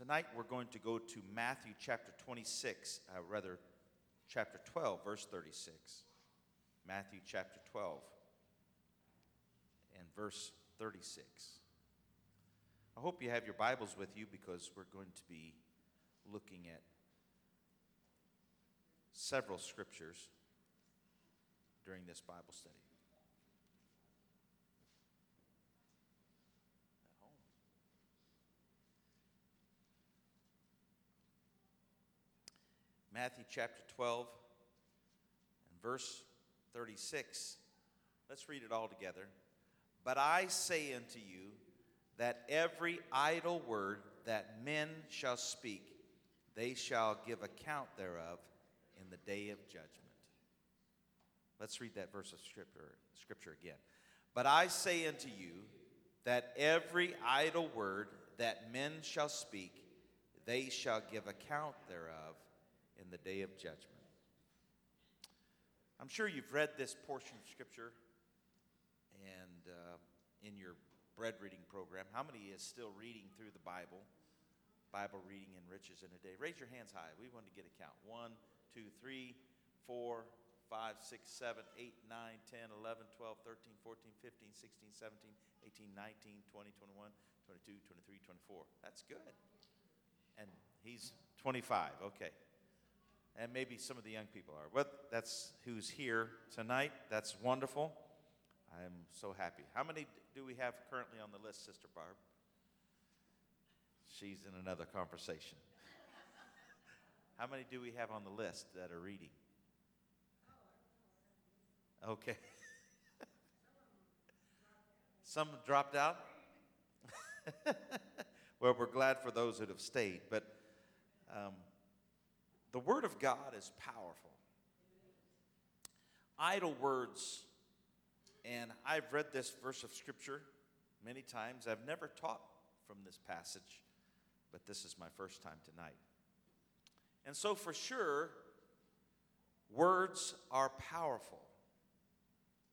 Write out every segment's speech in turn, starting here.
Tonight we're going to go to Matthew chapter 26, uh, rather, chapter 12, verse 36. Matthew chapter 12 and verse 36. I hope you have your Bibles with you because we're going to be looking at several scriptures during this Bible study. At home. Matthew chapter 12 and verse 36. Let's read it all together. But I say unto you that every idle word that men shall speak, they shall give account thereof in the day of judgment. Let's read that verse of scripture, scripture again. But I say unto you that every idle word that men shall speak, they shall give account thereof the day of judgment. I'm sure you've read this portion of Scripture and uh, in your bread reading program. How many is still reading through the Bible? Bible reading enriches in a day. Raise your hands high. We want to get a count. 1, 2, 3, 4, 5, 6, 7, 8, 9, 10, 11, 12, 13, 14, 15, 16, 17, 18, 19, 20, 21, 22, 23, 24. That's good. And he's 25. Okay and maybe some of the young people are. But that's who's here tonight. That's wonderful. I'm so happy. How many do we have currently on the list, Sister Barb? She's in another conversation. How many do we have on the list that are reading? Okay. Some dropped out? well, we're glad for those that have stayed, but um, the Word of God is powerful. Idle words, and I've read this verse of Scripture many times. I've never taught from this passage, but this is my first time tonight. And so, for sure, words are powerful.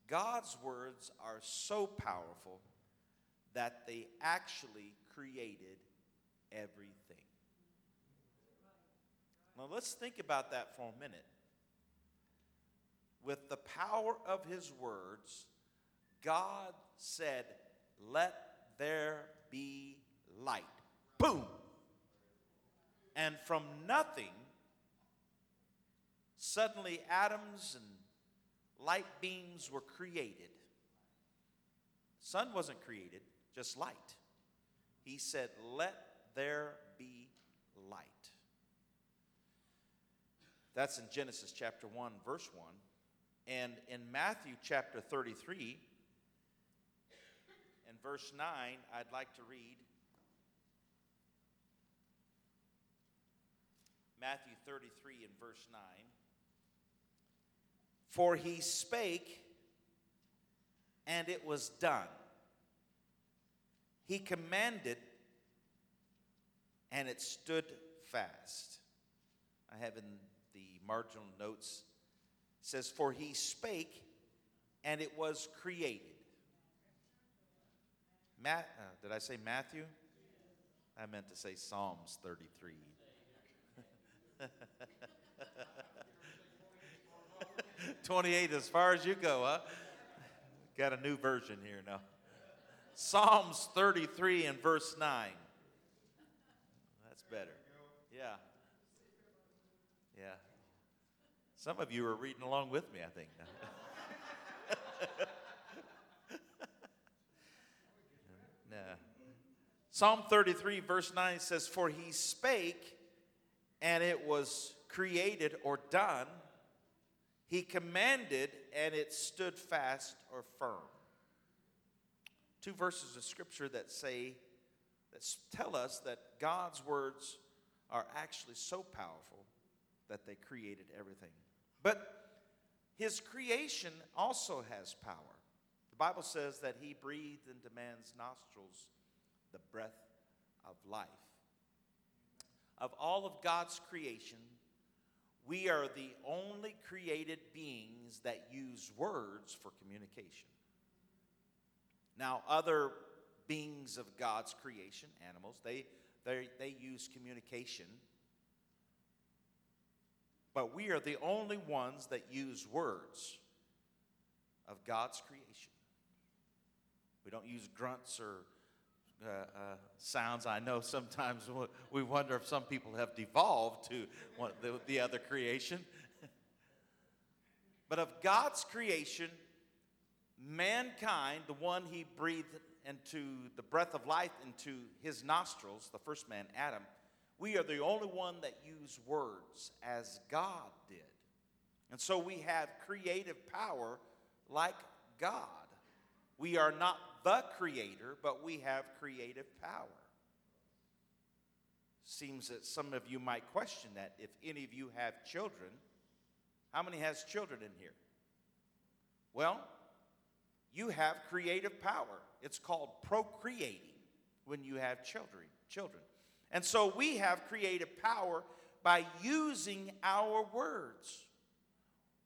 God's words are so powerful that they actually created everything. Now let's think about that for a minute. With the power of his words, God said, Let there be light. Boom! And from nothing, suddenly atoms and light beams were created. Sun wasn't created, just light. He said, Let there be light. That's in Genesis chapter 1, verse 1. And in Matthew chapter 33, in verse 9, I'd like to read Matthew 33 and verse 9. For he spake, and it was done. He commanded, and it stood fast. I have in marginal notes says, For he spake, and it was created. Matt, uh, did I say Matthew? I meant to say Psalms 33. Twenty-eight, as far as you go, huh? Got a new version here now. Psalms 33 and verse 9. That's better. Yeah. Some of you are reading along with me, I think. no. Psalm 33, verse 9 says, For he spake, and it was created or done. He commanded, and it stood fast or firm. Two verses of scripture that say, that tell us that God's words are actually so powerful that they created everything. But his creation also has power. The Bible says that he breathed into man's nostrils the breath of life. Of all of God's creation, we are the only created beings that use words for communication. Now, other beings of God's creation, animals, they, they, they use communication. But we are the only ones that use words of God's creation. We don't use grunts or uh, uh, sounds. I know sometimes we wonder if some people have devolved to one, the, the other creation. but of God's creation, mankind, the one he breathed into the breath of life into his nostrils, the first man, Adam, we are the only one that use words as God did. And so we have creative power like God. We are not the creator, but we have creative power. Seems that some of you might question that if any of you have children. How many has children in here? Well, you have creative power. It's called procreating when you have children, children. And so we have creative power by using our words,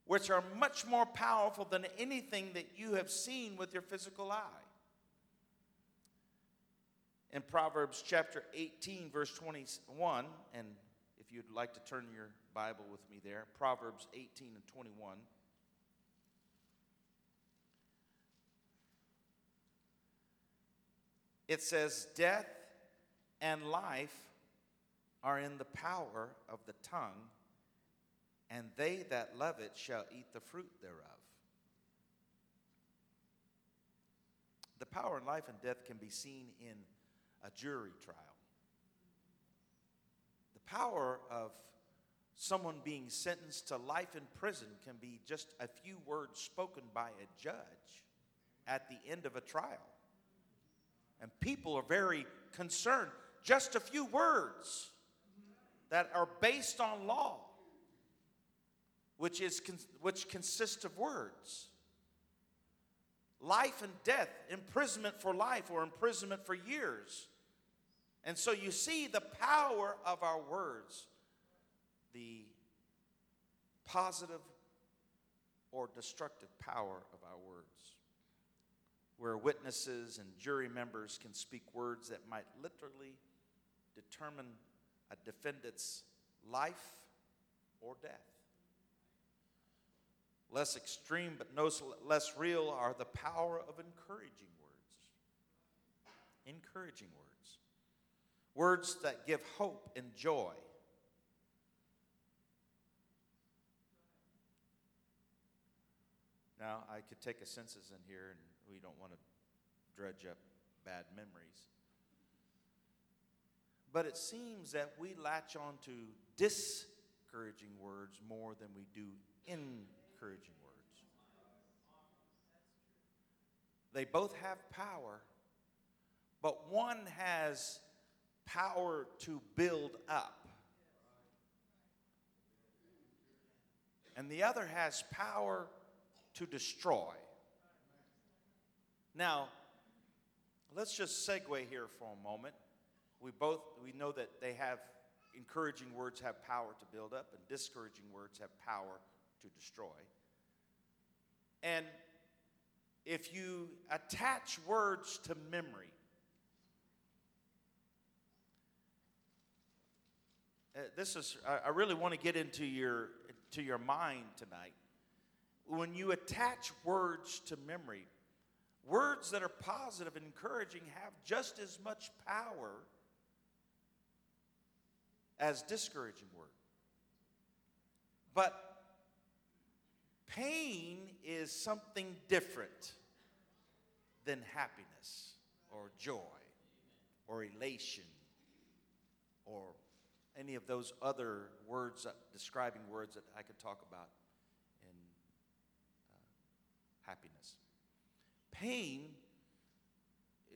which are much more powerful than anything that you have seen with your physical eye. In Proverbs chapter 18, verse 21, and if you'd like to turn your Bible with me there, Proverbs 18 and 21. It says, Death and life are in the power of the tongue, and they that love it shall eat the fruit thereof. The power in life and death can be seen in a jury trial. The power of someone being sentenced to life in prison can be just a few words spoken by a judge at the end of a trial. And people are very concerned. Just a few words that are based on law, which, is, which consists of words. Life and death, imprisonment for life or imprisonment for years. And so you see the power of our words, the positive or destructive power of our words where witnesses and jury members can speak words that might literally determine a defendant's life or death. Less extreme but no less real are the power of encouraging words. Encouraging words. Words that give hope and joy. Now, I could take a census in here and we don't want to dredge up bad memories. But it seems that we latch on to discouraging words more than we do encouraging words. They both have power, but one has power to build up, and the other has power to destroy. Now, let's just segue here for a moment. We both we know that they have encouraging words have power to build up and discouraging words have power to destroy. And if you attach words to memory, uh, this is I, I really want to get into your to your mind tonight. When you attach words to memory, Words that are positive and encouraging have just as much power as discouraging word. But pain is something different than happiness or joy or elation or any of those other words, that, describing words that I could talk about in uh, happiness. Pain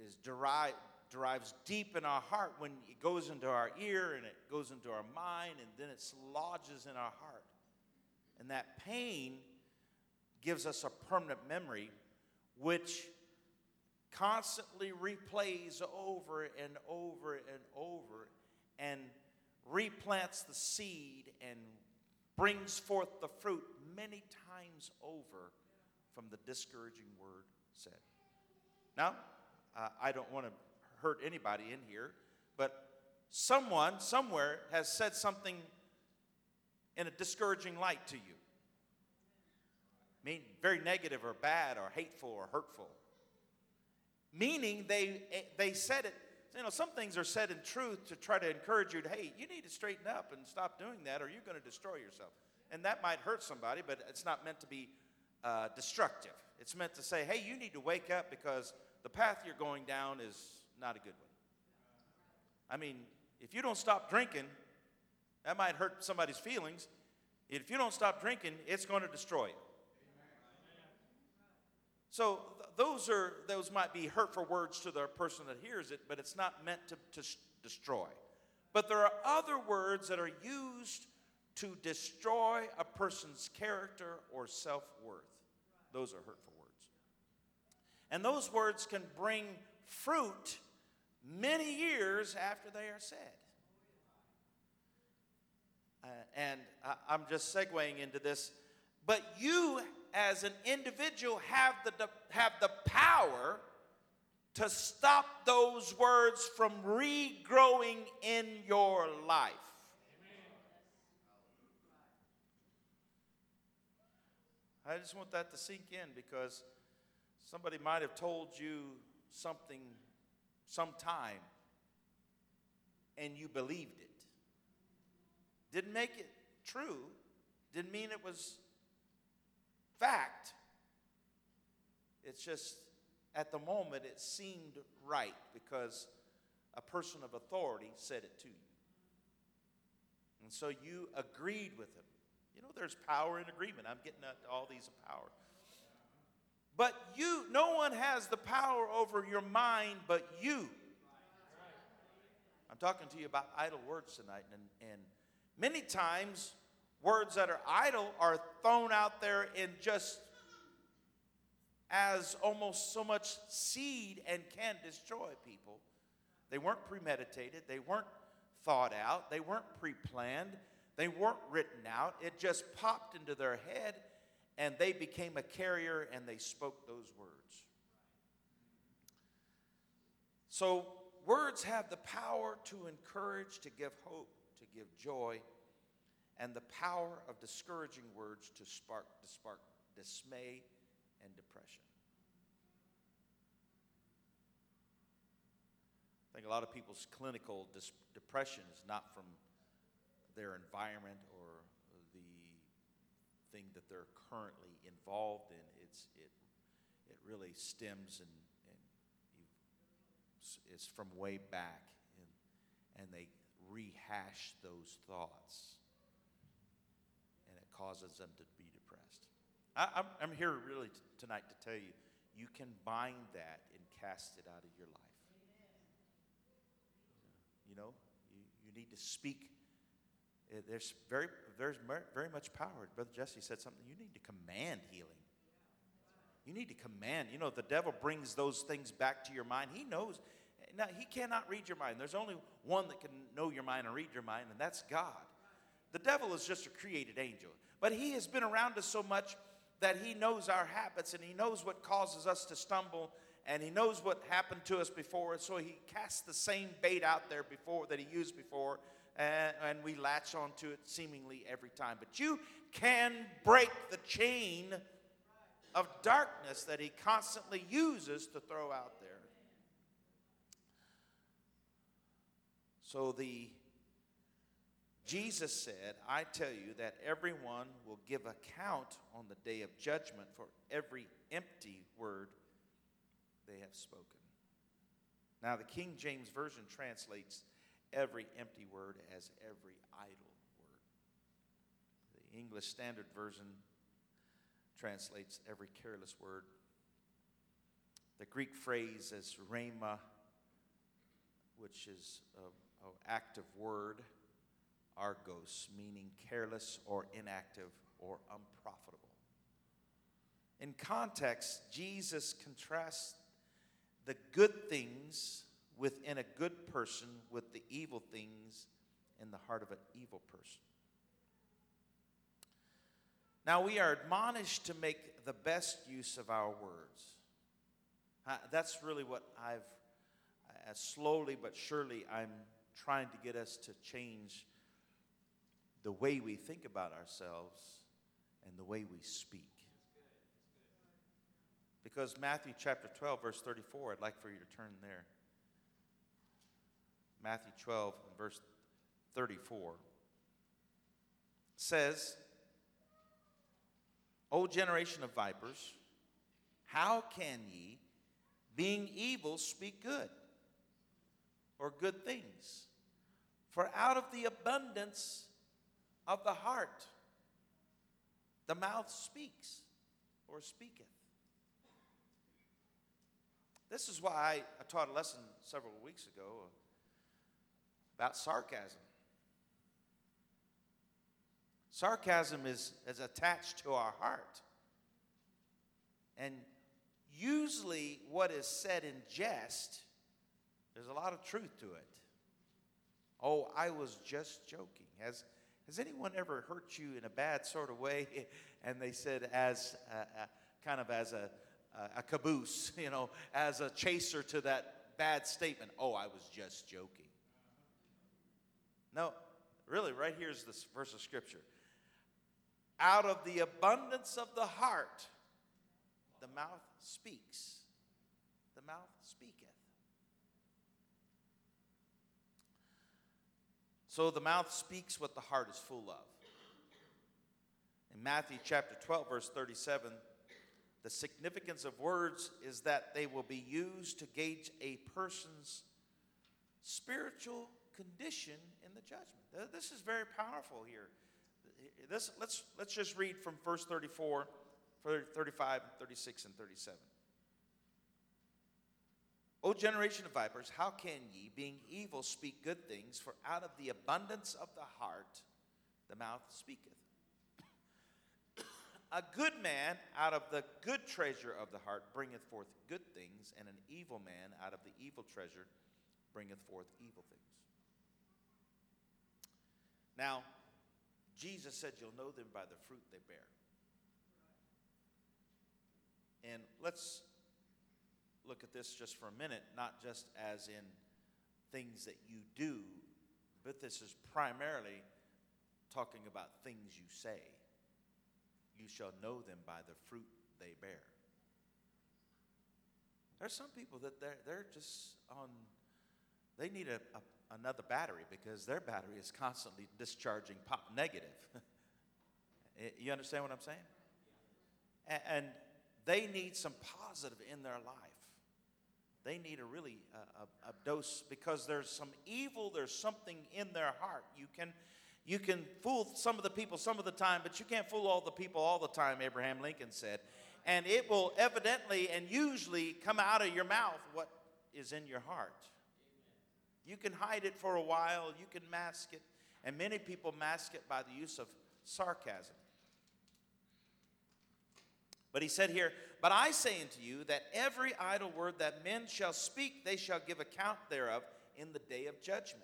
is derived, derives deep in our heart when it goes into our ear and it goes into our mind and then it lodges in our heart. And that pain gives us a permanent memory which constantly replays over and over and over and replants the seed and brings forth the fruit many times over from the discouraging word said. Now, uh, I don't want to hurt anybody in here, but someone somewhere has said something in a discouraging light to you. I mean, very negative or bad or hateful or hurtful. Meaning they, they said it, you know, some things are said in truth to try to encourage you to, hey, you need to straighten up and stop doing that or you're going to destroy yourself. And that might hurt somebody, but it's not meant to be uh, destructive. It's meant to say, hey, you need to wake up because the path you're going down is not a good one. I mean, if you don't stop drinking, that might hurt somebody's feelings. If you don't stop drinking, it's going to destroy you. So th- those are those might be hurtful words to the person that hears it, but it's not meant to, to sh- destroy. But there are other words that are used to destroy a person's character or self-worth. Those are hurtful words. And those words can bring fruit many years after they are said. Uh, and I, I'm just segueing into this. But you, as an individual, have the, have the power to stop those words from regrowing in your life. I just want that to sink in because somebody might have told you something sometime and you believed it. Didn't make it true, didn't mean it was fact. It's just at the moment it seemed right because a person of authority said it to you. And so you agreed with him. You know, there's power in agreement. I'm getting at all these power. But you, no one has the power over your mind but you. I'm talking to you about idle words tonight. And, and many times, words that are idle are thrown out there in just as almost so much seed and can destroy people. They weren't premeditated, they weren't thought out, they weren't pre planned, they weren't written out. It just popped into their head and they became a carrier and they spoke those words. So, words have the power to encourage, to give hope, to give joy, and the power of discouraging words to spark, to spark dismay and depression. I think a lot of people's clinical dis- depression is not from their environment that they're currently involved in. It's, it, it really stems and, and it's from way back, and, and they rehash those thoughts, and it causes them to be depressed. I, I'm, I'm here really t- tonight to tell you you can bind that and cast it out of your life. You know, you, you need to speak there's very, there's very much power. Brother Jesse said something. You need to command healing. You need to command. You know, the devil brings those things back to your mind. He knows. Now, he cannot read your mind. There's only one that can know your mind and read your mind, and that's God. The devil is just a created angel. But he has been around us so much that he knows our habits and he knows what causes us to stumble and he knows what happened to us before. So he casts the same bait out there before that he used before and, and we latch onto it seemingly every time. But you can break the chain of darkness that he constantly uses to throw out there. So the Jesus said, I tell you that everyone will give account on the day of judgment for every empty word they have spoken. Now, the King James Version translates every empty word as every idle word. The English Standard Version translates every careless word. The Greek phrase is rhema, which is an active word, argos, meaning careless or inactive or unprofitable. In context, Jesus contrasts the good things within a good person with the evil things in the heart of an evil person. Now, we are admonished to make the best use of our words. Uh, that's really what I've, uh, slowly but surely, I'm trying to get us to change the way we think about ourselves and the way we speak. Because Matthew chapter 12, verse 34, I'd like for you to turn there. Matthew 12, and verse 34 says, O generation of vipers, how can ye, being evil, speak good or good things? For out of the abundance of the heart, the mouth speaks or speaketh. This is why I, I taught a lesson several weeks ago uh, about sarcasm. Sarcasm is, is attached to our heart. And usually, what is said in jest, there's a lot of truth to it. Oh, I was just joking. Has, has anyone ever hurt you in a bad sort of way? And they said, as a, a, kind of as a, a caboose, you know, as a chaser to that bad statement. Oh, I was just joking. No, really, right here's this verse of scripture. Out of the abundance of the heart, the mouth speaks. The mouth speaketh. So the mouth speaks what the heart is full of. In Matthew chapter 12, verse 37, the significance of words is that they will be used to gauge a person's spiritual condition in the judgment. This is very powerful here. This, let's, let's just read from verse 34, 35, 36, and 37. O generation of vipers, how can ye, being evil, speak good things? For out of the abundance of the heart the mouth speaketh. A good man out of the good treasure of the heart bringeth forth good things, and an evil man out of the evil treasure bringeth forth evil things. Now, Jesus said, You'll know them by the fruit they bear. And let's look at this just for a minute, not just as in things that you do, but this is primarily talking about things you say. You shall know them by the fruit they bear. There's some people that they're, they're just on, they need a, a another battery because their battery is constantly discharging pop negative. you understand what I'm saying? And they need some positive in their life. They need a really a, a dose because there's some evil, there's something in their heart. You can you can fool some of the people some of the time, but you can't fool all the people all the time, Abraham Lincoln said. And it will evidently and usually come out of your mouth what is in your heart. You can hide it for a while, you can mask it, and many people mask it by the use of sarcasm. But he said here, But I say unto you that every idle word that men shall speak, they shall give account thereof in the day of judgment.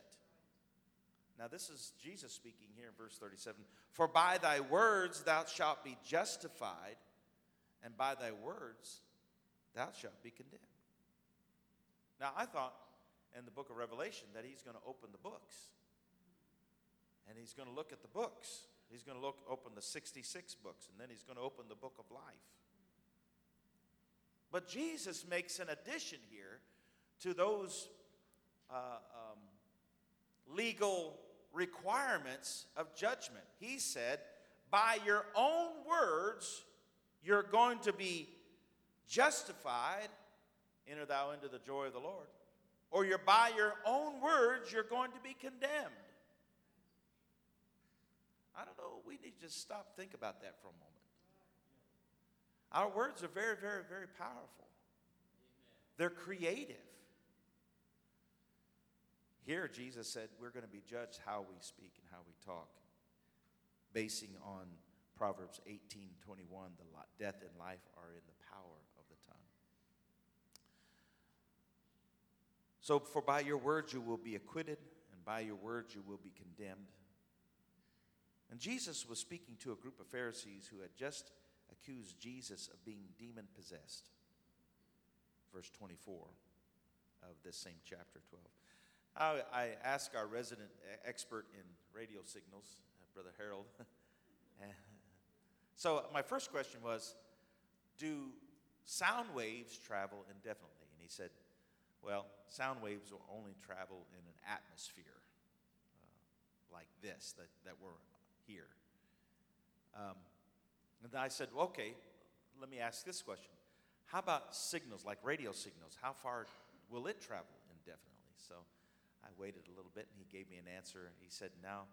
Now, this is Jesus speaking here in verse 37 For by thy words thou shalt be justified, and by thy words thou shalt be condemned. Now, I thought in the book of Revelation that he's going to open the books. And he's going to look at the books. He's going to look open the 66 books and then he's going to open the book of life. But Jesus makes an addition here to those uh, um, legal requirements of judgment. He said, By your own words, you're going to be justified. Enter thou into the joy of the Lord or you're by your own words, you're going to be condemned. I don't know. We need to stop, think about that for a moment. Our words are very, very, very powerful. They're creative. Here, Jesus said we're going to be judged how we speak and how we talk, basing on Proverbs 18 21. The death and life are in the power So, for by your words you will be acquitted, and by your words you will be condemned. And Jesus was speaking to a group of Pharisees who had just accused Jesus of being demon possessed. Verse 24 of this same chapter 12. I, I asked our resident expert in radio signals, uh, Brother Harold. So, my first question was Do sound waves travel indefinitely? And he said, Well, sound waves will only travel in an atmosphere uh, like this, that, that we're here. Um, and I said, Okay, let me ask this question. How about signals, like radio signals? How far will it travel indefinitely? So I waited a little bit and he gave me an answer. He said, Now,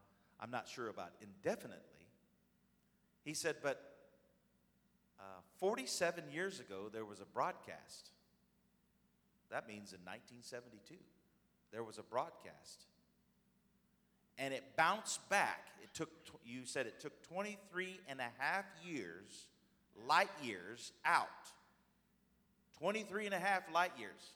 I'm not sure about indefinitely. He said, But uh, 47 years ago, there was a broadcast. That means in 1972, there was a broadcast. And it bounced back. It took, you said it took 23 and a half years, light years out. 23 and a half light years.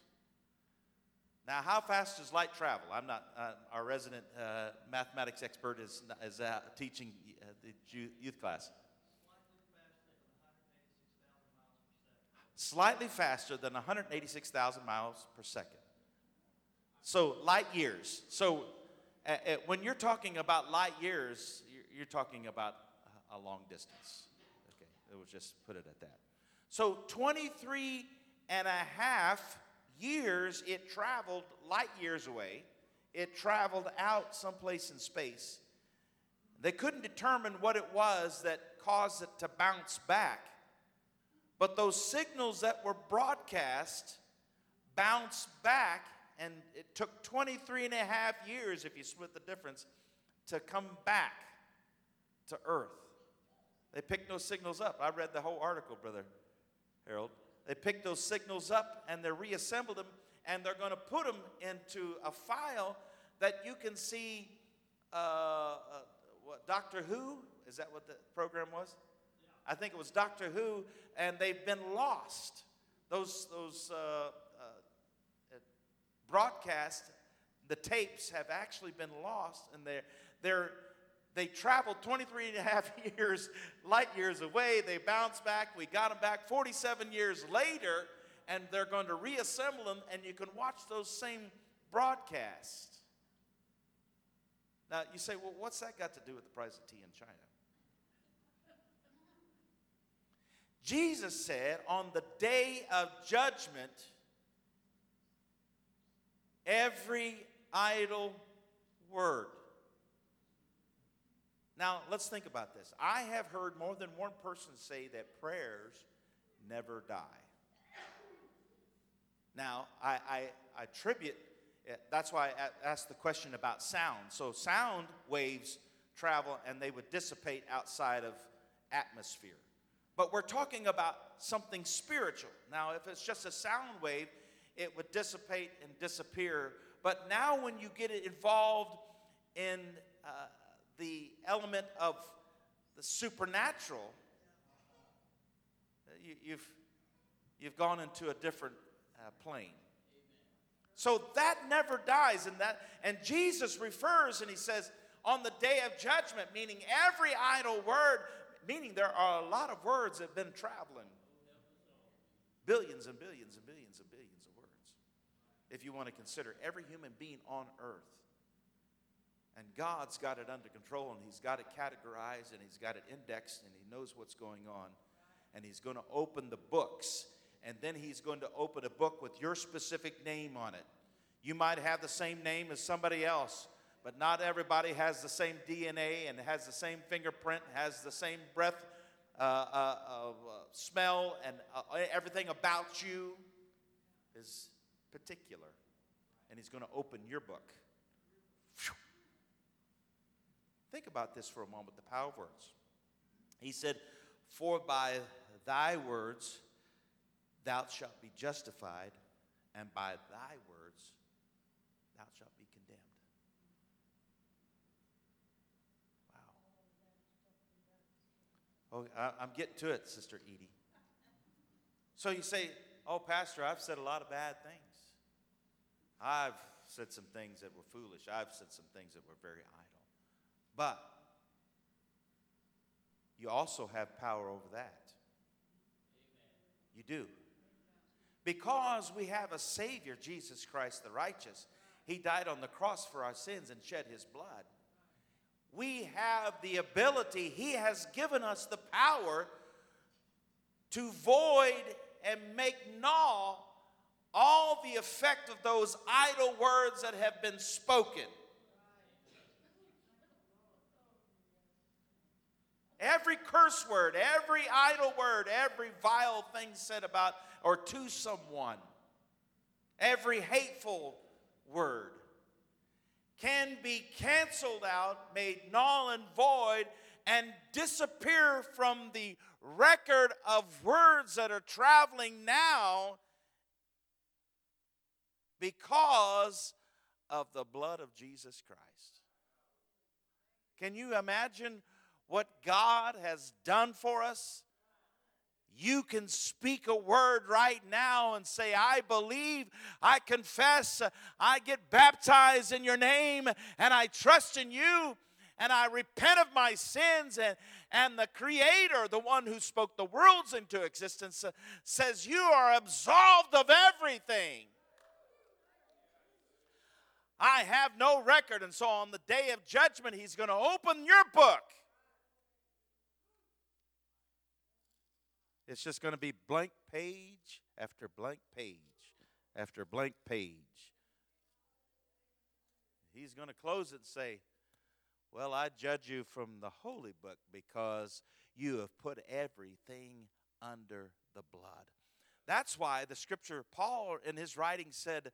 Now, how fast does light travel? I'm not, uh, our resident uh, mathematics expert is, is uh, teaching uh, the youth class. Slightly faster than 186,000 miles per second. So, light years. So, uh, uh, when you're talking about light years, you're, you're talking about a long distance. Okay, we'll just put it at that. So, 23 and a half years it traveled light years away. It traveled out someplace in space. They couldn't determine what it was that caused it to bounce back. But those signals that were broadcast bounced back, and it took 23 and a half years, if you split the difference, to come back to Earth. They picked those signals up. I read the whole article, Brother Harold. They picked those signals up and they reassembled them, and they're going to put them into a file that you can see. Uh, uh, what, Doctor Who? Is that what the program was? I think it was Doctor Who, and they've been lost. Those, those uh, uh, broadcasts, the tapes have actually been lost, and they're, they're, they traveled 23 and a half years, light years away. They bounced back. We got them back 47 years later, and they're going to reassemble them, and you can watch those same broadcasts. Now, you say, well, what's that got to do with the price of tea in China? Jesus said, on the day of judgment, every idle word. Now, let's think about this. I have heard more than one person say that prayers never die. Now, I, I, attribute, eh, that's why I asked the question about sound. So, sound waves travel and they would dissipate outside of atmosphere. But we're talking about something spiritual. Now, if it's just a sound wave, it would dissipate and disappear. But now, when you get it involved in uh, the element of the supernatural, you, you've, you've gone into a different uh, plane. So that never dies, and that and Jesus refers and he says, on the day of judgment, meaning every idle word, meaning there are a lot of words that have been traveling. Billions and billions and billions and billions of words. If you want to consider every human being on earth. And God's got it under control and He's got it categorized and He's got it indexed and He knows what's going on. And He's going to open the books and then He's going to open a book with your specific name on it. You might have the same name as somebody else, but not everybody has the same DNA and has the same fingerprint, has the same breath, uh, uh, uh, smell, and uh, everything about you is particular. And He's going to open your book. Phew. Think about this for a moment the power of words. He said, For by thy words thou shalt be justified, and by thy words thou shalt be condemned. Wow. Oh, I- I'm getting to it, Sister Edie. So you say, Oh, Pastor, I've said a lot of bad things. I've said some things that were foolish. I've said some things that were very idle. But you also have power over that. You do. Because we have a Savior, Jesus Christ the righteous, He died on the cross for our sins and shed his blood. We have the ability, he has given us the power to void and make null all the effect of those idle words that have been spoken. Every curse word, every idle word, every vile thing said about or to someone, every hateful word can be canceled out, made null and void, and disappear from the record of words that are traveling now because of the blood of Jesus Christ. Can you imagine what God has done for us? You can speak a word right now and say, I believe, I confess, I get baptized in your name, and I trust in you, and I repent of my sins. And, and the Creator, the one who spoke the worlds into existence, says, You are absolved of everything. I have no record. And so on the day of judgment, He's going to open your book. It's just going to be blank page after blank page after blank page. He's going to close it and say, Well, I judge you from the holy book because you have put everything under the blood. That's why the scripture, Paul in his writing said,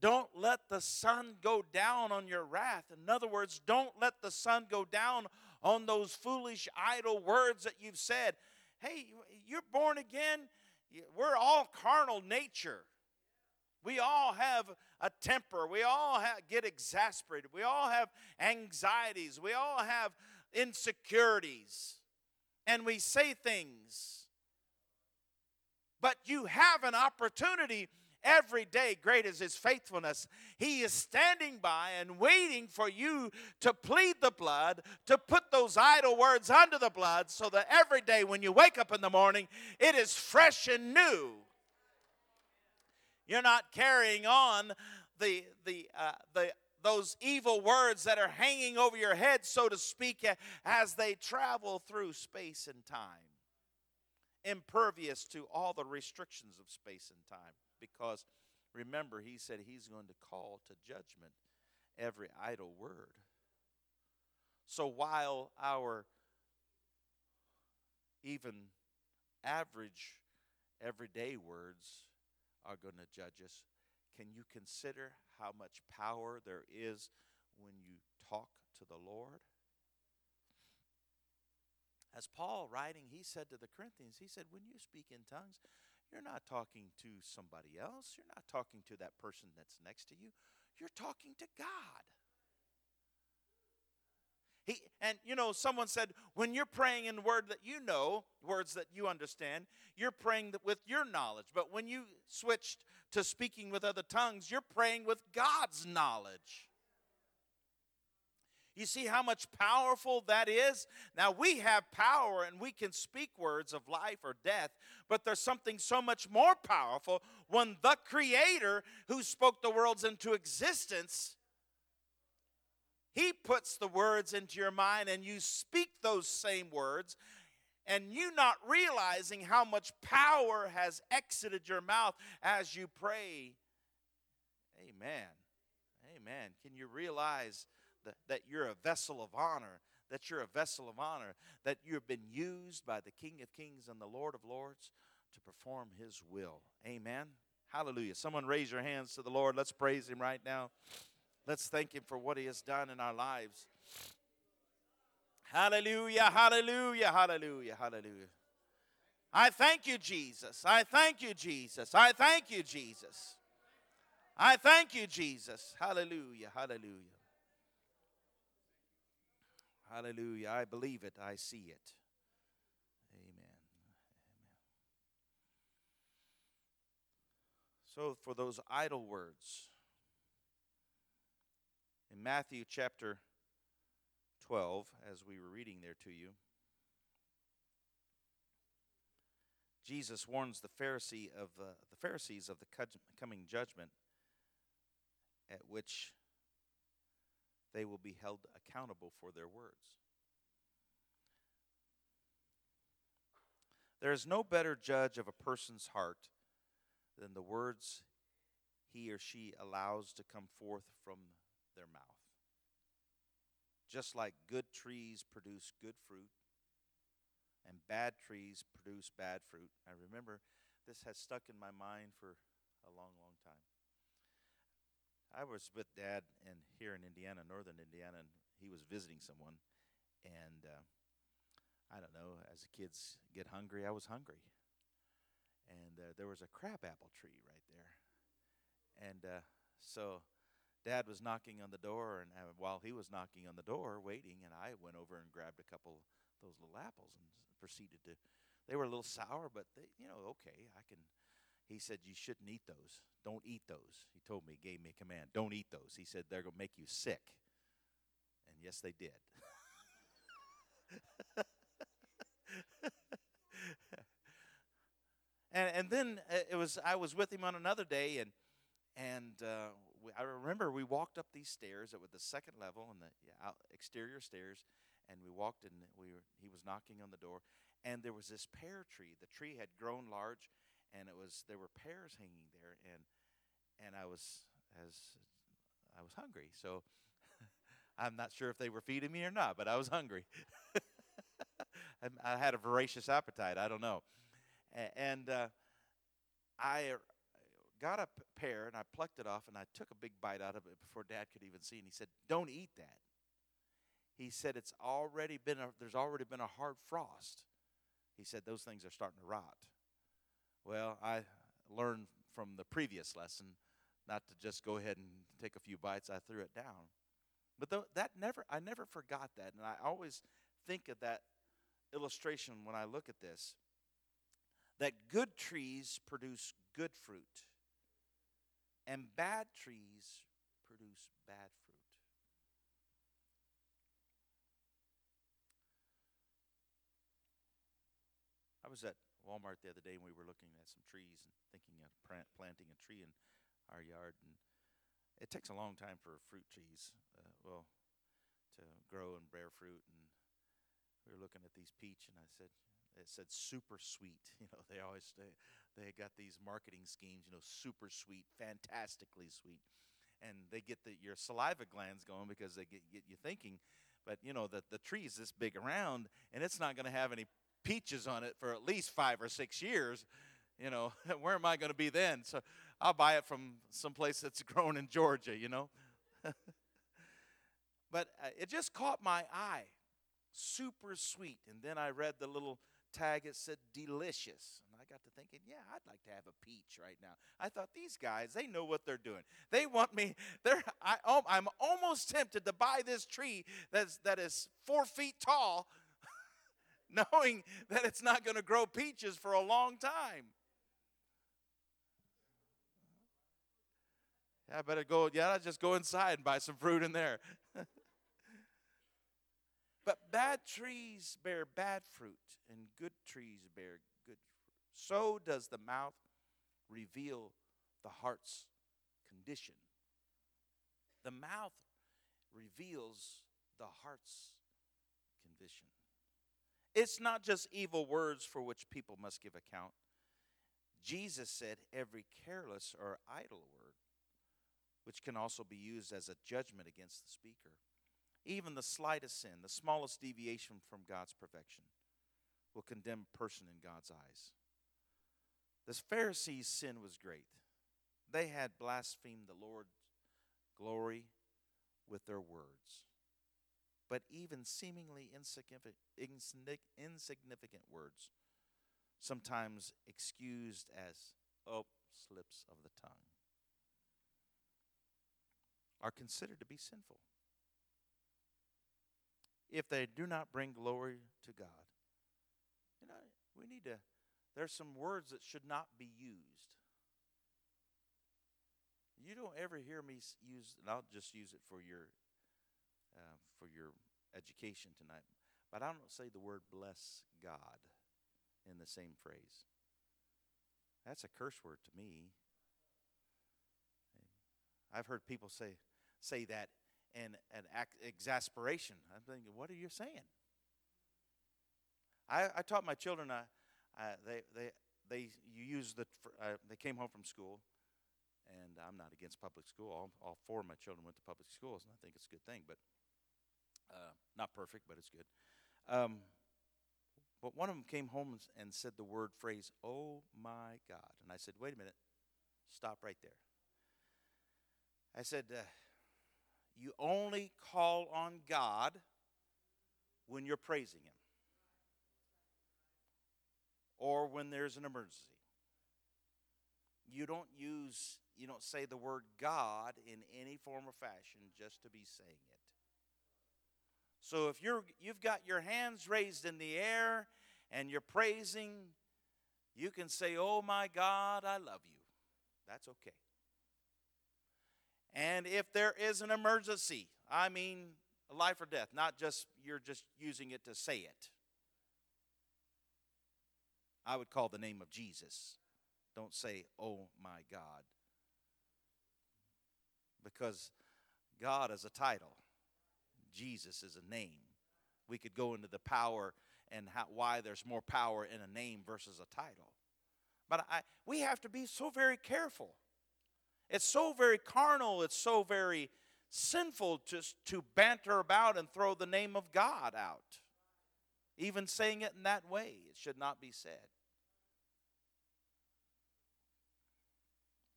don't let the sun go down on your wrath. In other words, don't let the sun go down on those foolish, idle words that you've said. Hey, you're born again. We're all carnal nature. We all have a temper. We all have, get exasperated. We all have anxieties. We all have insecurities. And we say things. But you have an opportunity every day. Great is his faithfulness. He is standing by and waiting for you to plead the blood, to put those idle words under the blood, so that every day when you wake up in the morning, it is fresh and new. You're not carrying on the, the, uh, the, those evil words that are hanging over your head, so to speak, as they travel through space and time, impervious to all the restrictions of space and time because remember, he said he's going to call to judgment every idle word. So while our even average everyday words are going to judge us, can you consider how much power there is when you talk to the Lord? As Paul writing, he said to the Corinthians, he said, When you speak in tongues, you're not talking to somebody else. You're not talking to that person that's next to you. You're talking to God. He, and you know, someone said, when you're praying in word that you know, words that you understand, you're praying with your knowledge. But when you switched to speaking with other tongues, you're praying with God's knowledge. You see how much powerful that is? Now we have power and we can speak words of life or death, but there's something so much more powerful when the Creator who spoke the worlds into existence. He puts the words into your mind and you speak those same words, and you not realizing how much power has exited your mouth as you pray. Amen. Amen. Can you realize that, you're a vessel of honor, that you're a vessel of honor, that you've been used by the King of Kings and the Lord of Lords to perform His will. Amen. Hallelujah. Someone raise your hands to the Lord. Let's praise Him right now. Let's thank Him for what He has done in our lives. Hallelujah, hallelujah, hallelujah, hallelujah. I thank you, Jesus. I thank you, Jesus. I thank you, Jesus. I thank you, Jesus. Hallelujah, hallelujah. Hallelujah. I believe it. I see it. Amen. Amen. So, for those idle words, in Matthew chapter 12, as we were reading there to you, Jesus warns the Pharisee of uh, the Pharisees of the coming judgment at which they will be held accountable for their words. There is no better judge of a person's heart than the words he or she allows to come forth from their mouth. Just like good trees produce good fruit and bad trees produce bad fruit. I remember this has stuck in my mind for a long, long time. I was with Dad in here in Indiana, northern Indiana, and he was visiting someone, and uh, I don't know. As the kids get hungry, I was hungry, and uh, there was a crabapple tree right there, and uh, so Dad was knocking on the door, and uh, while he was knocking on the door, waiting, and I went over and grabbed a couple those little apples and proceeded to. They were a little sour, but they, you know, okay, I can he said, You shouldn't eat those. Don't eat those. He told me, gave me a command. Don't eat those. He said, They're going to make you sick. And yes, they did. and, and then uh, it was I was with him on another day, and and uh, we, I remember we walked up these stairs that were the second level and the exterior stairs, and we walked and we were, he was knocking on the door, and there was this pear tree. The tree had grown large, and it was there were pears hanging there, and and I was as I was hungry, so I'm not sure if they were feeding me or not, but I was hungry. I had a voracious appetite. I don't know, and uh, I got a pear and I plucked it off and I took a big bite out of it before Dad could even see. And he said, "Don't eat that." He said, "It's already been a, there's already been a hard frost." He said, "Those things are starting to rot." Well, I learned from the previous lesson not to just go ahead and take a few bites. I threw it down. But th- that never, I never forgot that, and I always think of that illustration when I look at this. That good trees produce good fruit, and bad trees produce bad fruit. I was at Walmart the other day and we were looking at some trees and thinking of planting a tree in our yard. And it takes a long time for fruit trees, uh, well, to grow and bear fruit. And we were looking at these peach, and I said, it said super sweet. You know, they always they, they got these marketing schemes. You know, super sweet, fantastically sweet, and they get the, your saliva glands going because they get, get you thinking. But you know, the the tree is this big around, and it's not going to have any peaches on it for at least five or six years, you know, where am I going to be then? So I'll buy it from someplace that's grown in Georgia, you know. but uh, it just caught my eye. Super sweet. And then I read the little tag, it said delicious. And I got to thinking, yeah, I'd like to have a peach right now. I thought, these guys, they know what they're doing. They want me, they're, I, oh, I'm almost tempted to buy this tree that's, that is four feet tall knowing that it's not going to grow peaches for a long time. Yeah, I better go. Yeah, I'll just go inside and buy some fruit in there. but bad trees bear bad fruit, and good trees bear good fruit. So does the mouth reveal the heart's condition. The mouth reveals the heart's condition. It's not just evil words for which people must give account. Jesus said every careless or idle word, which can also be used as a judgment against the speaker, even the slightest sin, the smallest deviation from God's perfection, will condemn a person in God's eyes. The Pharisees' sin was great. They had blasphemed the Lord's glory with their words but even seemingly insignificant, words, sometimes excused as, oh, slips of the tongue, are considered to be sinful. If they do not bring glory to God, you know, we need to, there's some words that should not be used. You don't ever hear me use, and I'll just use it for your uh, for your education tonight. But I don't say the word bless God in the same phrase. That's a curse word to me. I've heard people say say that in an exasperation. I'm thinking, what are you saying? I, I taught my children. Uh, uh, they they they you use the uh, they came home from school, and I'm not against public school. All, all four of my children went to public schools, and I think it's a good thing. But uh, not perfect, but it's good. Um, but one of them came home and said the word phrase, "Oh my God," and I said, "Wait a minute, stop right there." I said, uh, "You only call on God when you're praising Him." or when there's an emergency. You don't use, you don't say the word God in any form or fashion just to be saying it. So if you're you've got your hands raised in the air and you're praising, you can say, "Oh my God, I love you." That's okay. And if there is an emergency, I mean life or death, not just you're just using it to say it. I would call the name of Jesus. Don't say, oh my God. Because God is a title, Jesus is a name. We could go into the power and how, why there's more power in a name versus a title. But I, we have to be so very careful. It's so very carnal, it's so very sinful just to banter about and throw the name of God out. Even saying it in that way, it should not be said.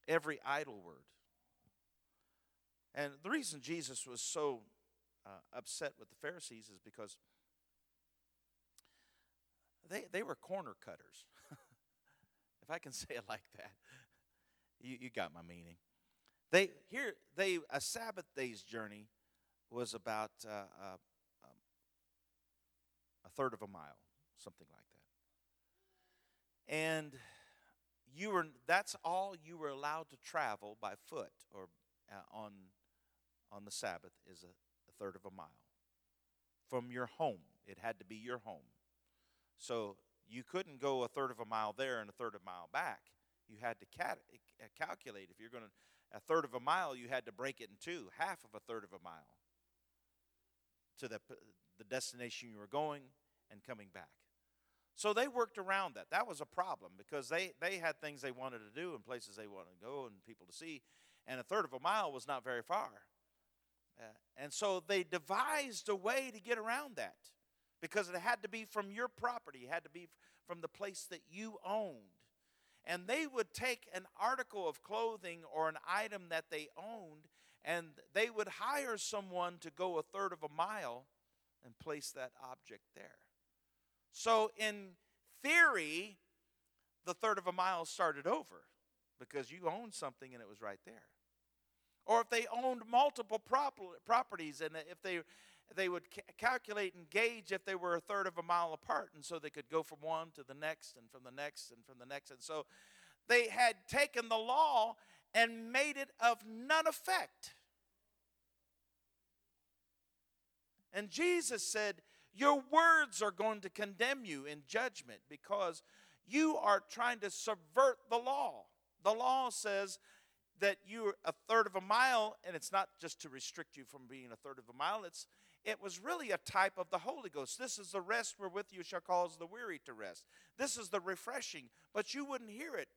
Every idle word. And the reason Jesus was so uh, upset with the Pharisees is because they, they were corner cutters. if I can say it like that, you, you got my meaning. They here they a Sabbath day's journey was about uh, uh, a third of a mile, something like that. And you were that's all you were allowed to travel by foot or uh, on on the Sabbath is a, third of a mile from your home. It had to be your home. So you couldn't go a third of a mile there and a third of a mile back. You had to cat- uh, calculate if you're going to a third of a mile, you had to break it in two, half of a third of a mile to the the destination you were going and coming back. So they worked around that. That was a problem because they, they had things they wanted to do and places they wanted to go and people to see. And a third of a mile was not very far. Uh, and so they devised a way to get around that because it had to be from your property, it had to be from the place that you owned. And they would take an article of clothing or an item that they owned and they would hire someone to go a third of a mile and place that object there. So, in theory, the third of a mile started over because you owned something and it was right there. Or if they owned multiple prop- properties and if they they would ca- calculate and gauge if they were a third of a mile apart and so they could go from one to the next and from the next and from the next and so they had taken the law and made it of none effect. And Jesus said, your words are going to condemn you in judgment because you are trying to subvert the law. The law says that you're a third of a mile, and it's not just to restrict you from being a third of a mile, it's it was really a type of the Holy Ghost. This is the rest wherewith you shall cause the weary to rest. This is the refreshing, but you wouldn't hear it.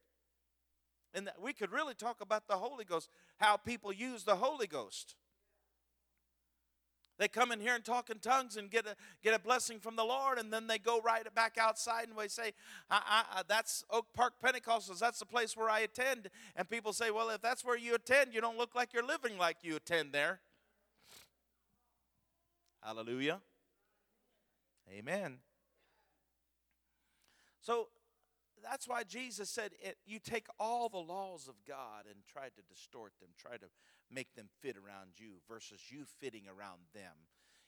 And we could really talk about the Holy Ghost, how people use the Holy Ghost. They come in here and talk in tongues and get a, get a blessing from the Lord, and then they go right back outside and they say, I, I, that's Oak Park Pentecostals. That's the place where I attend. And people say, Well, if that's where you attend, you don't look like you're living like you attend there. Hallelujah. Amen. So that's why Jesus said, it, You take all the laws of God and try to distort them, try to make them fit around you versus you fitting around them.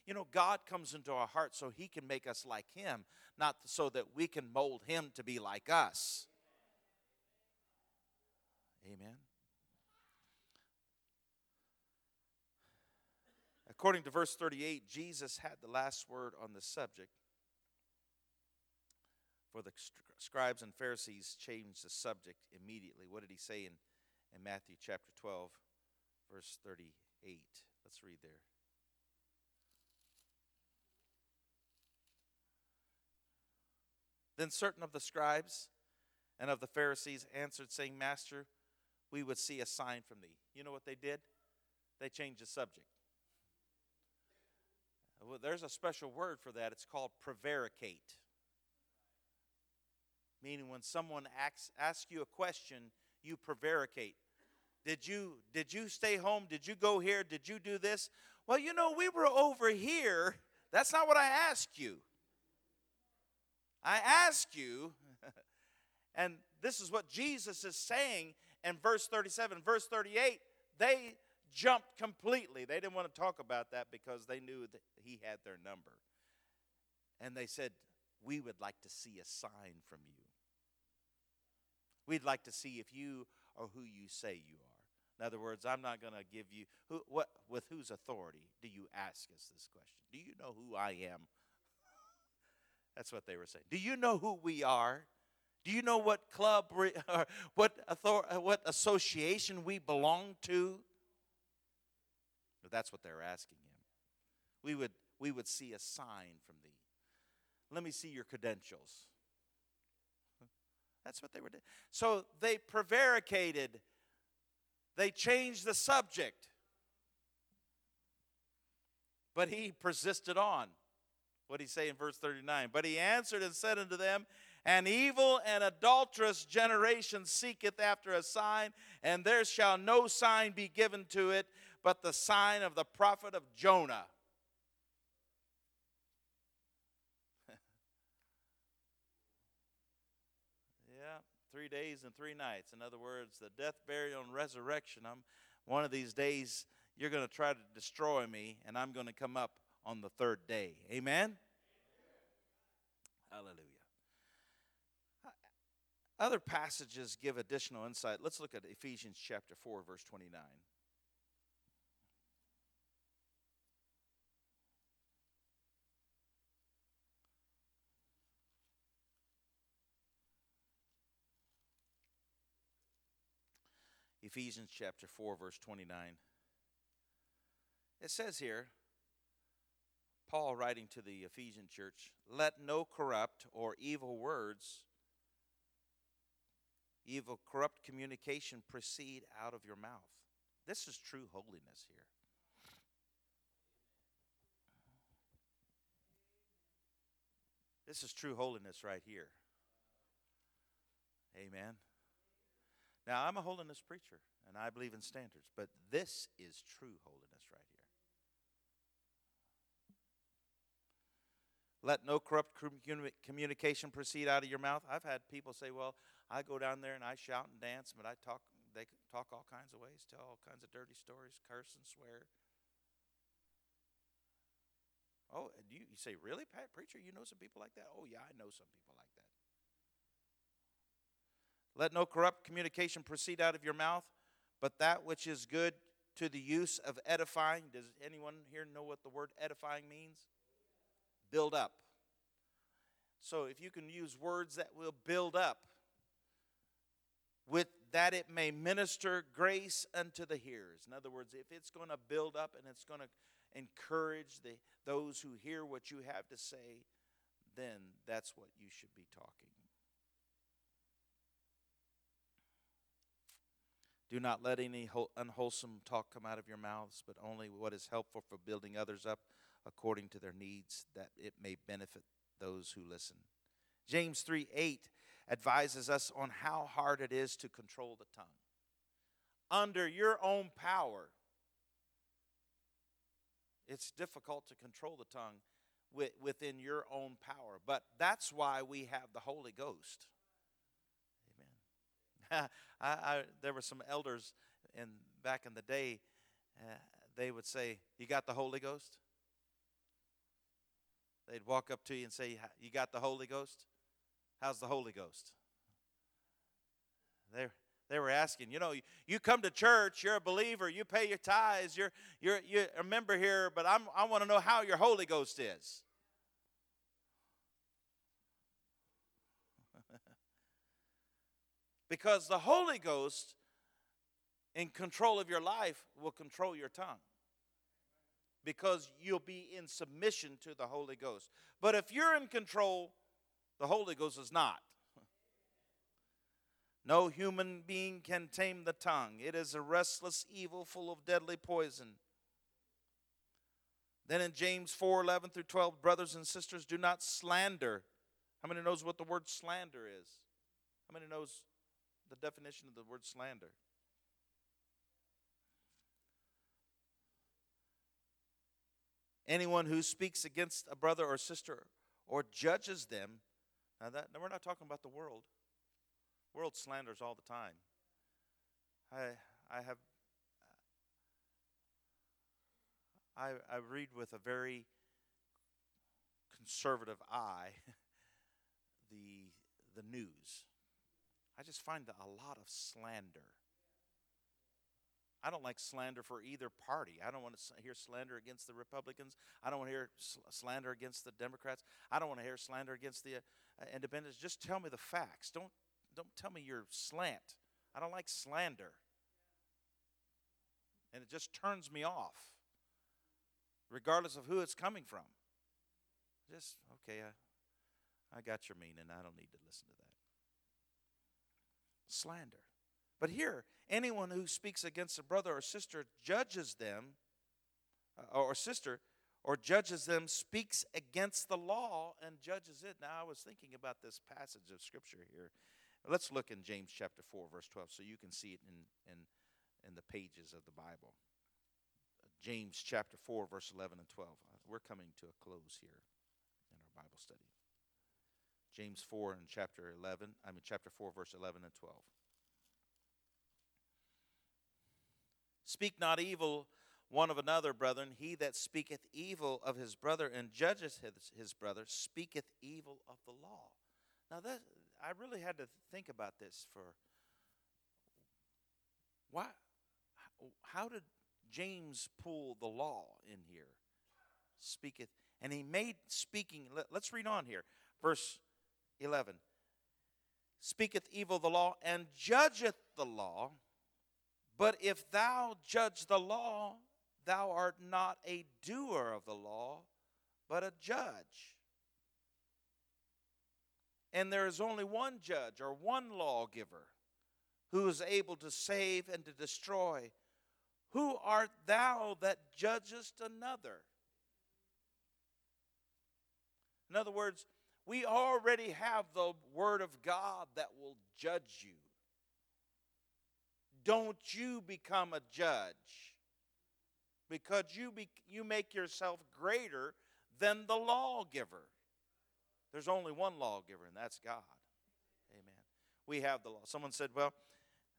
You know, God comes into our heart so He can make us like Him, not so that we can mold Him to be like us. Amen. According to verse 38, Jesus had the last word on the subject. For the scribes and Pharisees changed the subject immediately. What did he say in, in Matthew chapter 12? Verse 38. Let's read there. Then certain of the scribes and of the Pharisees answered, saying, Master, we would see a sign from thee. You know what they did? They changed the subject. Well, there's a special word for that. It's called prevaricate. Meaning when someone asks, asks you a question, you prevaricate. Did you did you stay home? Did you go here? Did you do this? Well, you know, we were over here. That's not what I asked you. I asked you, and this is what Jesus is saying in verse 37. Verse 38, they jumped completely. They didn't want to talk about that because they knew that he had their number. And they said, We would like to see a sign from you. We'd like to see if you are who you say you are. In other words, I'm not going to give you who, what with whose authority do you ask us this question? Do you know who I am? That's what they were saying. Do you know who we are? Do you know what club or what author, what association we belong to? But that's what they're asking him. We would we would see a sign from thee. Let me see your credentials. That's what they were doing. So they prevaricated they changed the subject. But he persisted on. What did he say in verse 39? But he answered and said unto them, An evil and adulterous generation seeketh after a sign, and there shall no sign be given to it but the sign of the prophet of Jonah. Three days and three nights. In other words, the death, burial, and resurrection. I'm one of these days you're going to try to destroy me, and I'm going to come up on the third day. Amen. Hallelujah. Other passages give additional insight. Let's look at Ephesians chapter 4, verse 29. Ephesians chapter 4, verse 29. It says here, Paul writing to the Ephesian church, let no corrupt or evil words, evil, corrupt communication proceed out of your mouth. This is true holiness here. This is true holiness right here. Amen. Now, I'm a holiness preacher, and I believe in standards, but this is true holiness right here. Let no corrupt communication proceed out of your mouth. I've had people say, "Well, I go down there and I shout and dance, but I talk. They talk all kinds of ways, tell all kinds of dirty stories, curse and swear." Oh, you, you say, "Really, Pat, preacher? You know some people like that?" Oh, yeah, I know some people like that. Let no corrupt communication proceed out of your mouth, but that which is good to the use of edifying. Does anyone here know what the word edifying means? Build up. So if you can use words that will build up, with that it may minister grace unto the hearers. In other words, if it's going to build up and it's going to encourage the, those who hear what you have to say, then that's what you should be talking. Do not let any unwholesome talk come out of your mouths, but only what is helpful for building others up according to their needs, that it may benefit those who listen. James 3 8 advises us on how hard it is to control the tongue. Under your own power, it's difficult to control the tongue within your own power. But that's why we have the Holy Ghost. I, I, there were some elders in back in the day. Uh, they would say, "You got the Holy Ghost." They'd walk up to you and say, "You got the Holy Ghost? How's the Holy Ghost?" They they were asking, you know, you come to church, you're a believer, you pay your tithes, you're you're you're a member here, but I'm I want to know how your Holy Ghost is. Because the Holy Ghost in control of your life will control your tongue because you'll be in submission to the Holy Ghost. But if you're in control, the Holy Ghost is not. No human being can tame the tongue. It is a restless evil full of deadly poison. Then in James 4 11 through 12, brothers and sisters, do not slander. How many knows what the word slander is? How many knows the definition of the word slander? Anyone who speaks against a brother or sister or judges them. Now that now we're not talking about the world. World slanders all the time. I I have I, I read with a very conservative eye the the news. I just find a lot of slander. I don't like slander for either party. I don't want to hear slander against the Republicans. I don't want to hear slander against the Democrats. I don't want to hear slander against the uh, independents. Just tell me the facts. Don't don't tell me your slant. I don't like slander. And it just turns me off, regardless of who it's coming from. Just, okay, I, I got your meaning. I don't need to listen to that. Slander. But here, anyone who speaks against a brother or sister judges them, uh, or sister, or judges them, speaks against the law and judges it. Now, I was thinking about this passage of Scripture here. Let's look in James chapter 4, verse 12, so you can see it in, in, in the pages of the Bible. James chapter 4, verse 11 and 12. Uh, we're coming to a close here in our Bible study. James 4 and chapter 11, I mean, chapter 4, verse 11 and 12. Speak not evil one of another, brethren. He that speaketh evil of his brother and judgeth his, his brother speaketh evil of the law. Now, that, I really had to think about this for why, how did James pull the law in here? Speaketh, and he made speaking, let, us read on here. Verse 11 Speaketh evil the law and judgeth the law but if thou judge the law, thou art not a doer of the law, but a judge. And there is only one judge or one lawgiver who is able to save and to destroy. Who art thou that judgest another? In other words, we already have the Word of God that will judge you don't you become a judge because you, be, you make yourself greater than the lawgiver. There's only one lawgiver, and that's God. Amen. We have the law. Someone said, Well,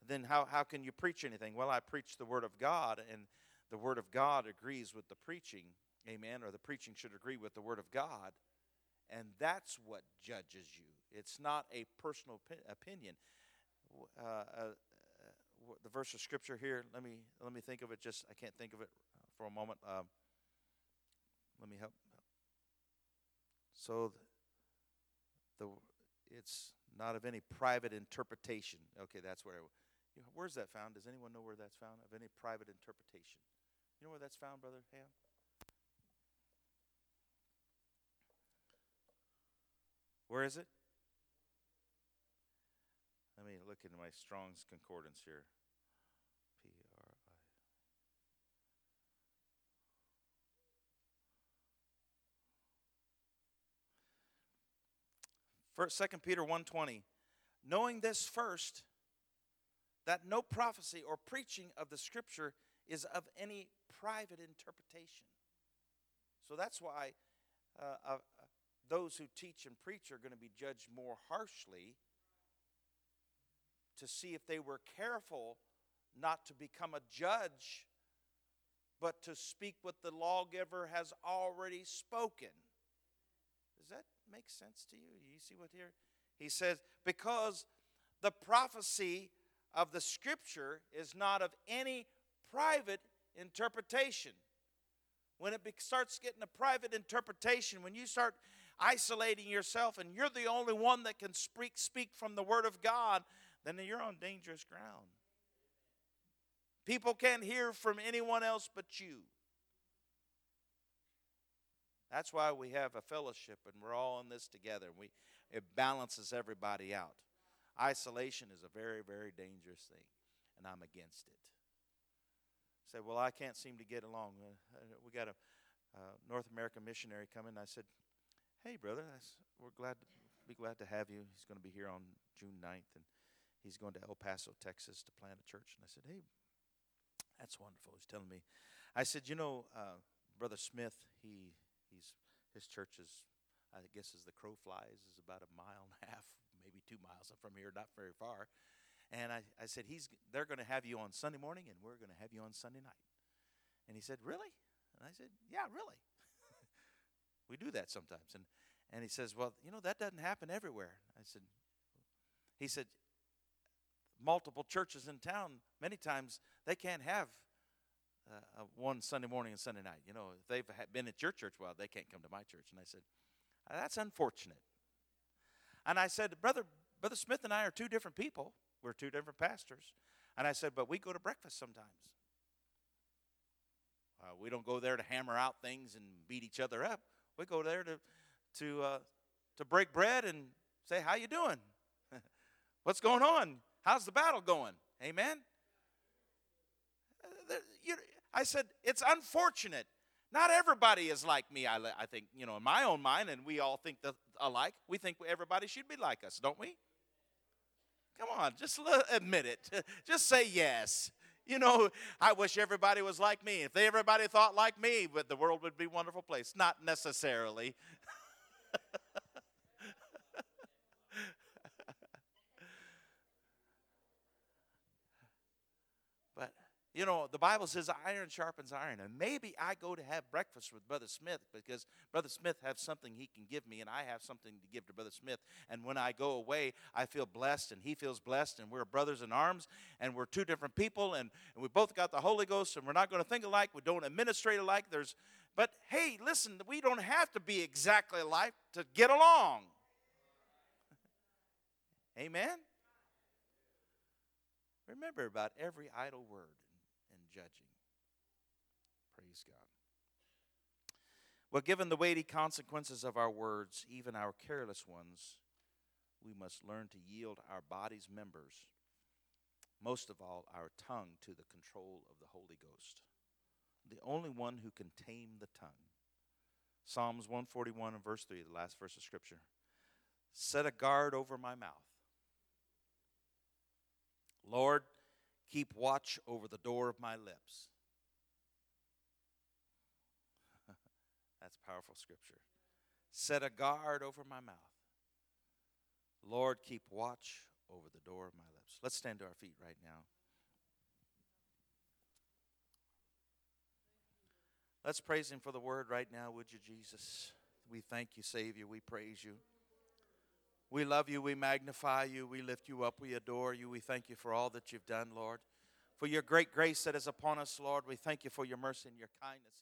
then how, how can you preach anything? Well, I preach the Word of God, and the Word of God agrees with the preaching. Amen. Or the preaching should agree with the Word of God. And that's what judges you. It's not a personal opinion. Uh, uh, the verse of scripture here. Let me let me think of it. Just I can't think of it for a moment. Um, let me help. So the, it's not of any private interpretation. Okay, that's where. You know, where's that found? Does anyone know where that's found? Of any private interpretation? You know where that's found, brother Ham? Where is it? Let me look into my Strong's Concordance here. P R I. First, Second Peter 1:20. Knowing this first, that no prophecy or preaching of the Scripture is of any private interpretation. So that's why uh, those who teach and preach are going to be judged more harshly to see if they were careful not to become a judge, but to speak what the lawgiver has already spoken. Does that make sense to you? You see what here? He says, because the prophecy of the scripture is not of any private interpretation. When it starts getting a private interpretation, when you start isolating yourself and you're the only one that can speak, speak from the Word of God, then you're on dangerous ground. People can't hear from anyone else but you. That's why we have a fellowship and we're all in this together. We, it balances everybody out. Isolation is a very, very dangerous thing, and I'm against it. Say, well, I can't seem to get along. Uh, we got a uh, North American missionary coming. I said, hey, brother, we're glad to, be glad to have you. He's going to be here on June 9th, and he's going to El Paso, Texas, to plant a church. And I said, hey, that's wonderful. He's telling me. I said, you know, uh, Brother Smith, he he's his church is, I guess, as the crow flies, is about a mile and a half, maybe two miles from here, not very far. And I, I said, he's, they're going to have you on Sunday morning, and we're going to have you on Sunday night. And he said, really? And I said, yeah, really. We do that sometimes. And, and he says, well, you know, that doesn't happen everywhere. I said, he said, multiple churches in town, many times they can't have uh, one Sunday morning and Sunday night. You know, if they've been at your church, well, they can't come to my church. And I said, that's unfortunate. And I said, brother, brother Smith and I are two different people. We're two different pastors. And I said, but we go to breakfast sometimes. Uh, we don't go there to hammer out things and beat each other up. We go there to to uh, to break bread and say, "How you doing? What's going on? How's the battle going?" Amen. Uh, I said, "It's unfortunate. Not everybody is like me. I, I think you know in my own mind, and we all think alike. We think everybody should be like us, don't we?" Come on, just admit it. Just say yes. You know, I wish everybody was like me. If they, everybody thought like me, but the world would be a wonderful place. Not necessarily. You know, the Bible says iron sharpens iron. And maybe I go to have breakfast with Brother Smith because Brother Smith has something he can give me, and I have something to give to Brother Smith. And when I go away, I feel blessed, and he feels blessed, and we're brothers in arms, and we're two different people, and, and we both got the Holy Ghost, and we're not going to think alike. We don't administrate alike. There's, but hey, listen, we don't have to be exactly alike to get along. Amen? Remember about every idle word judging. Praise God. Well, given the weighty consequences of our words, even our careless ones, we must learn to yield our body's members, most of all our tongue, to the control of the Holy Ghost, the only one who can tame the tongue. Psalms 141 and verse 3, the last verse of Scripture. Set a guard over my mouth. Lord, Keep watch over the door of my lips. That's powerful scripture. Set a guard over my mouth. Lord, keep watch over the door of my lips. Let's stand to our feet right now. Let's praise Him for the word right now, would you, Jesus? We thank you, Savior. We praise you. We love you. We magnify you. We lift you up. We adore you. We thank you for all that you've done, Lord. For your great grace that is upon us, Lord. We thank you for your mercy and your kindness.